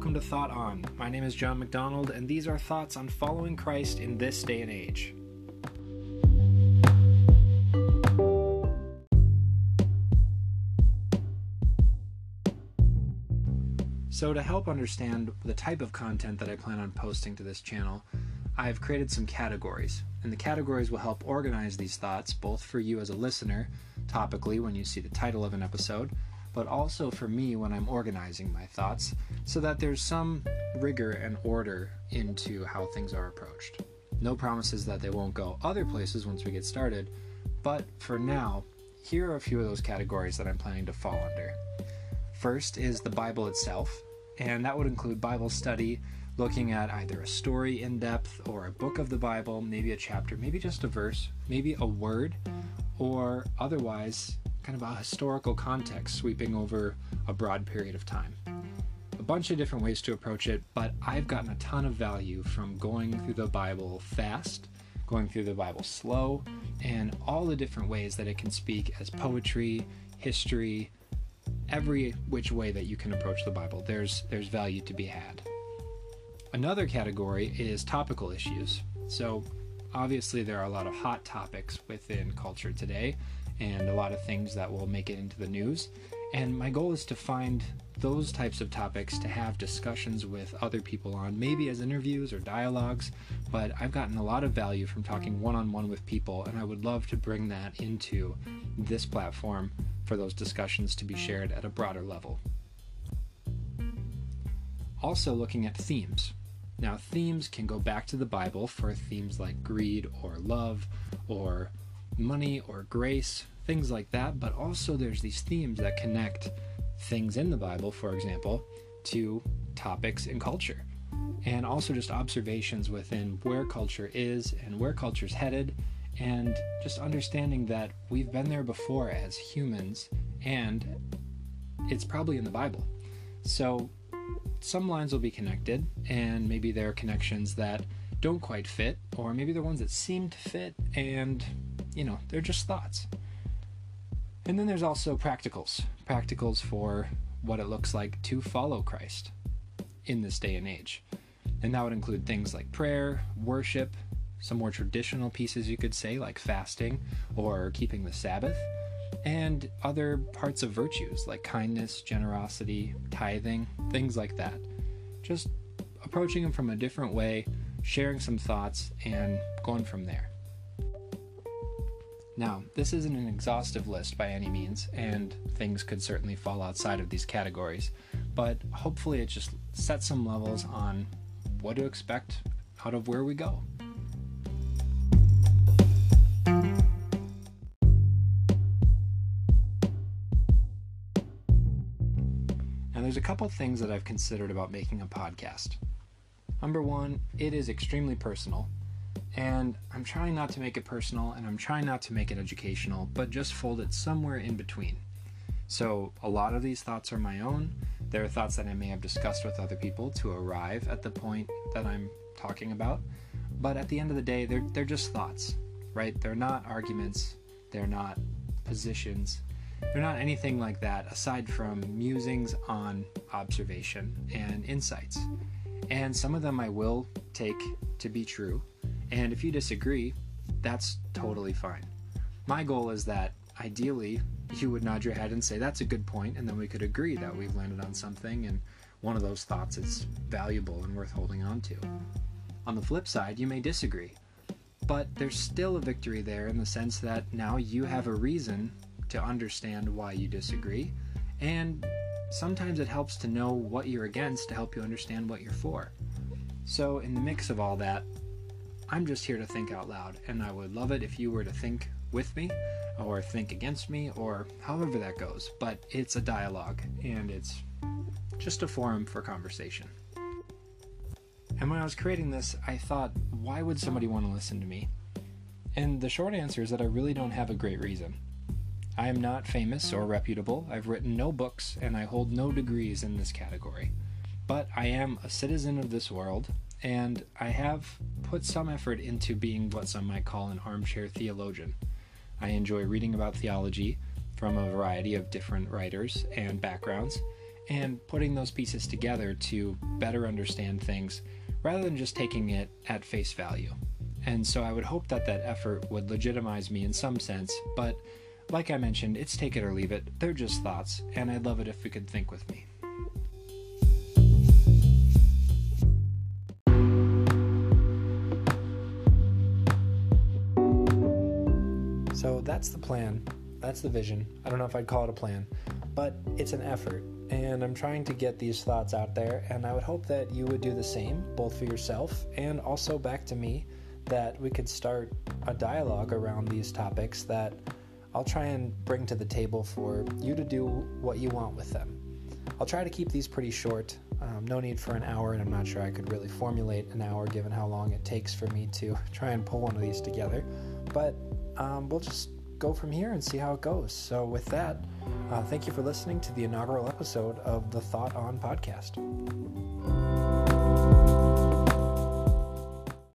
welcome to Thought On. My name is John McDonald, and these are thoughts on following Christ in this day and age. So, to help understand the type of content that I plan on posting to this channel, I've created some categories, and the categories will help organize these thoughts both for you as a listener, topically when you see the title of an episode, but also for me when I'm organizing my thoughts, so that there's some rigor and order into how things are approached. No promises that they won't go other places once we get started, but for now, here are a few of those categories that I'm planning to fall under. First is the Bible itself, and that would include Bible study, looking at either a story in depth or a book of the Bible, maybe a chapter, maybe just a verse, maybe a word, or otherwise kind of a historical context sweeping over a broad period of time. A bunch of different ways to approach it, but I've gotten a ton of value from going through the Bible fast, going through the Bible slow, and all the different ways that it can speak as poetry, history, every which way that you can approach the Bible. There's there's value to be had. Another category is topical issues. So obviously there are a lot of hot topics within culture today and a lot of things that will make it into the news. And my goal is to find those types of topics to have discussions with other people on, maybe as interviews or dialogues. But I've gotten a lot of value from talking one on one with people, and I would love to bring that into this platform for those discussions to be shared at a broader level. Also, looking at themes. Now, themes can go back to the Bible for themes like greed or love or money or grace, things like that, but also there's these themes that connect things in the Bible, for example, to topics in culture. And also just observations within where culture is and where culture's headed, and just understanding that we've been there before as humans and it's probably in the Bible. So some lines will be connected, and maybe there are connections that don't quite fit, or maybe they're ones that seem to fit, and you know, they're just thoughts. And then there's also practicals practicals for what it looks like to follow Christ in this day and age. And that would include things like prayer, worship, some more traditional pieces you could say, like fasting or keeping the Sabbath, and other parts of virtues like kindness, generosity, tithing, things like that. Just approaching them from a different way, sharing some thoughts, and going from there. Now, this isn't an exhaustive list by any means, and things could certainly fall outside of these categories, but hopefully it just sets some levels on what to expect out of where we go. Now, there's a couple things that I've considered about making a podcast. Number one, it is extremely personal and I'm trying not to make it personal and I'm trying not to make it educational, but just fold it somewhere in between. So, a lot of these thoughts are my own. There are thoughts that I may have discussed with other people to arrive at the point that I'm talking about. But at the end of the day, they're, they're just thoughts, right? They're not arguments, they're not positions, they're not anything like that aside from musings on observation and insights. And some of them I will take to be true, and if you disagree, that's totally fine. My goal is that ideally you would nod your head and say, That's a good point, and then we could agree that we've landed on something and one of those thoughts is valuable and worth holding on to. On the flip side, you may disagree, but there's still a victory there in the sense that now you have a reason to understand why you disagree, and sometimes it helps to know what you're against to help you understand what you're for. So, in the mix of all that, I'm just here to think out loud, and I would love it if you were to think with me or think against me or however that goes. But it's a dialogue and it's just a forum for conversation. And when I was creating this, I thought, why would somebody want to listen to me? And the short answer is that I really don't have a great reason. I am not famous or reputable. I've written no books and I hold no degrees in this category. But I am a citizen of this world and I have put some effort into being what some might call an armchair theologian. I enjoy reading about theology from a variety of different writers and backgrounds, and putting those pieces together to better understand things rather than just taking it at face value. And so I would hope that that effort would legitimize me in some sense, but like I mentioned, it's take it or leave it. They're just thoughts, and I'd love it if we could think with me. So that's the plan. That's the vision. I don't know if I'd call it a plan, but it's an effort. And I'm trying to get these thoughts out there, and I would hope that you would do the same, both for yourself and also back to me, that we could start a dialogue around these topics that I'll try and bring to the table for you to do what you want with them. I'll try to keep these pretty short. Um, no need for an hour, and I'm not sure I could really formulate an hour given how long it takes for me to try and pull one of these together. But um, we'll just go from here and see how it goes. So, with that, uh, thank you for listening to the inaugural episode of the Thought On podcast.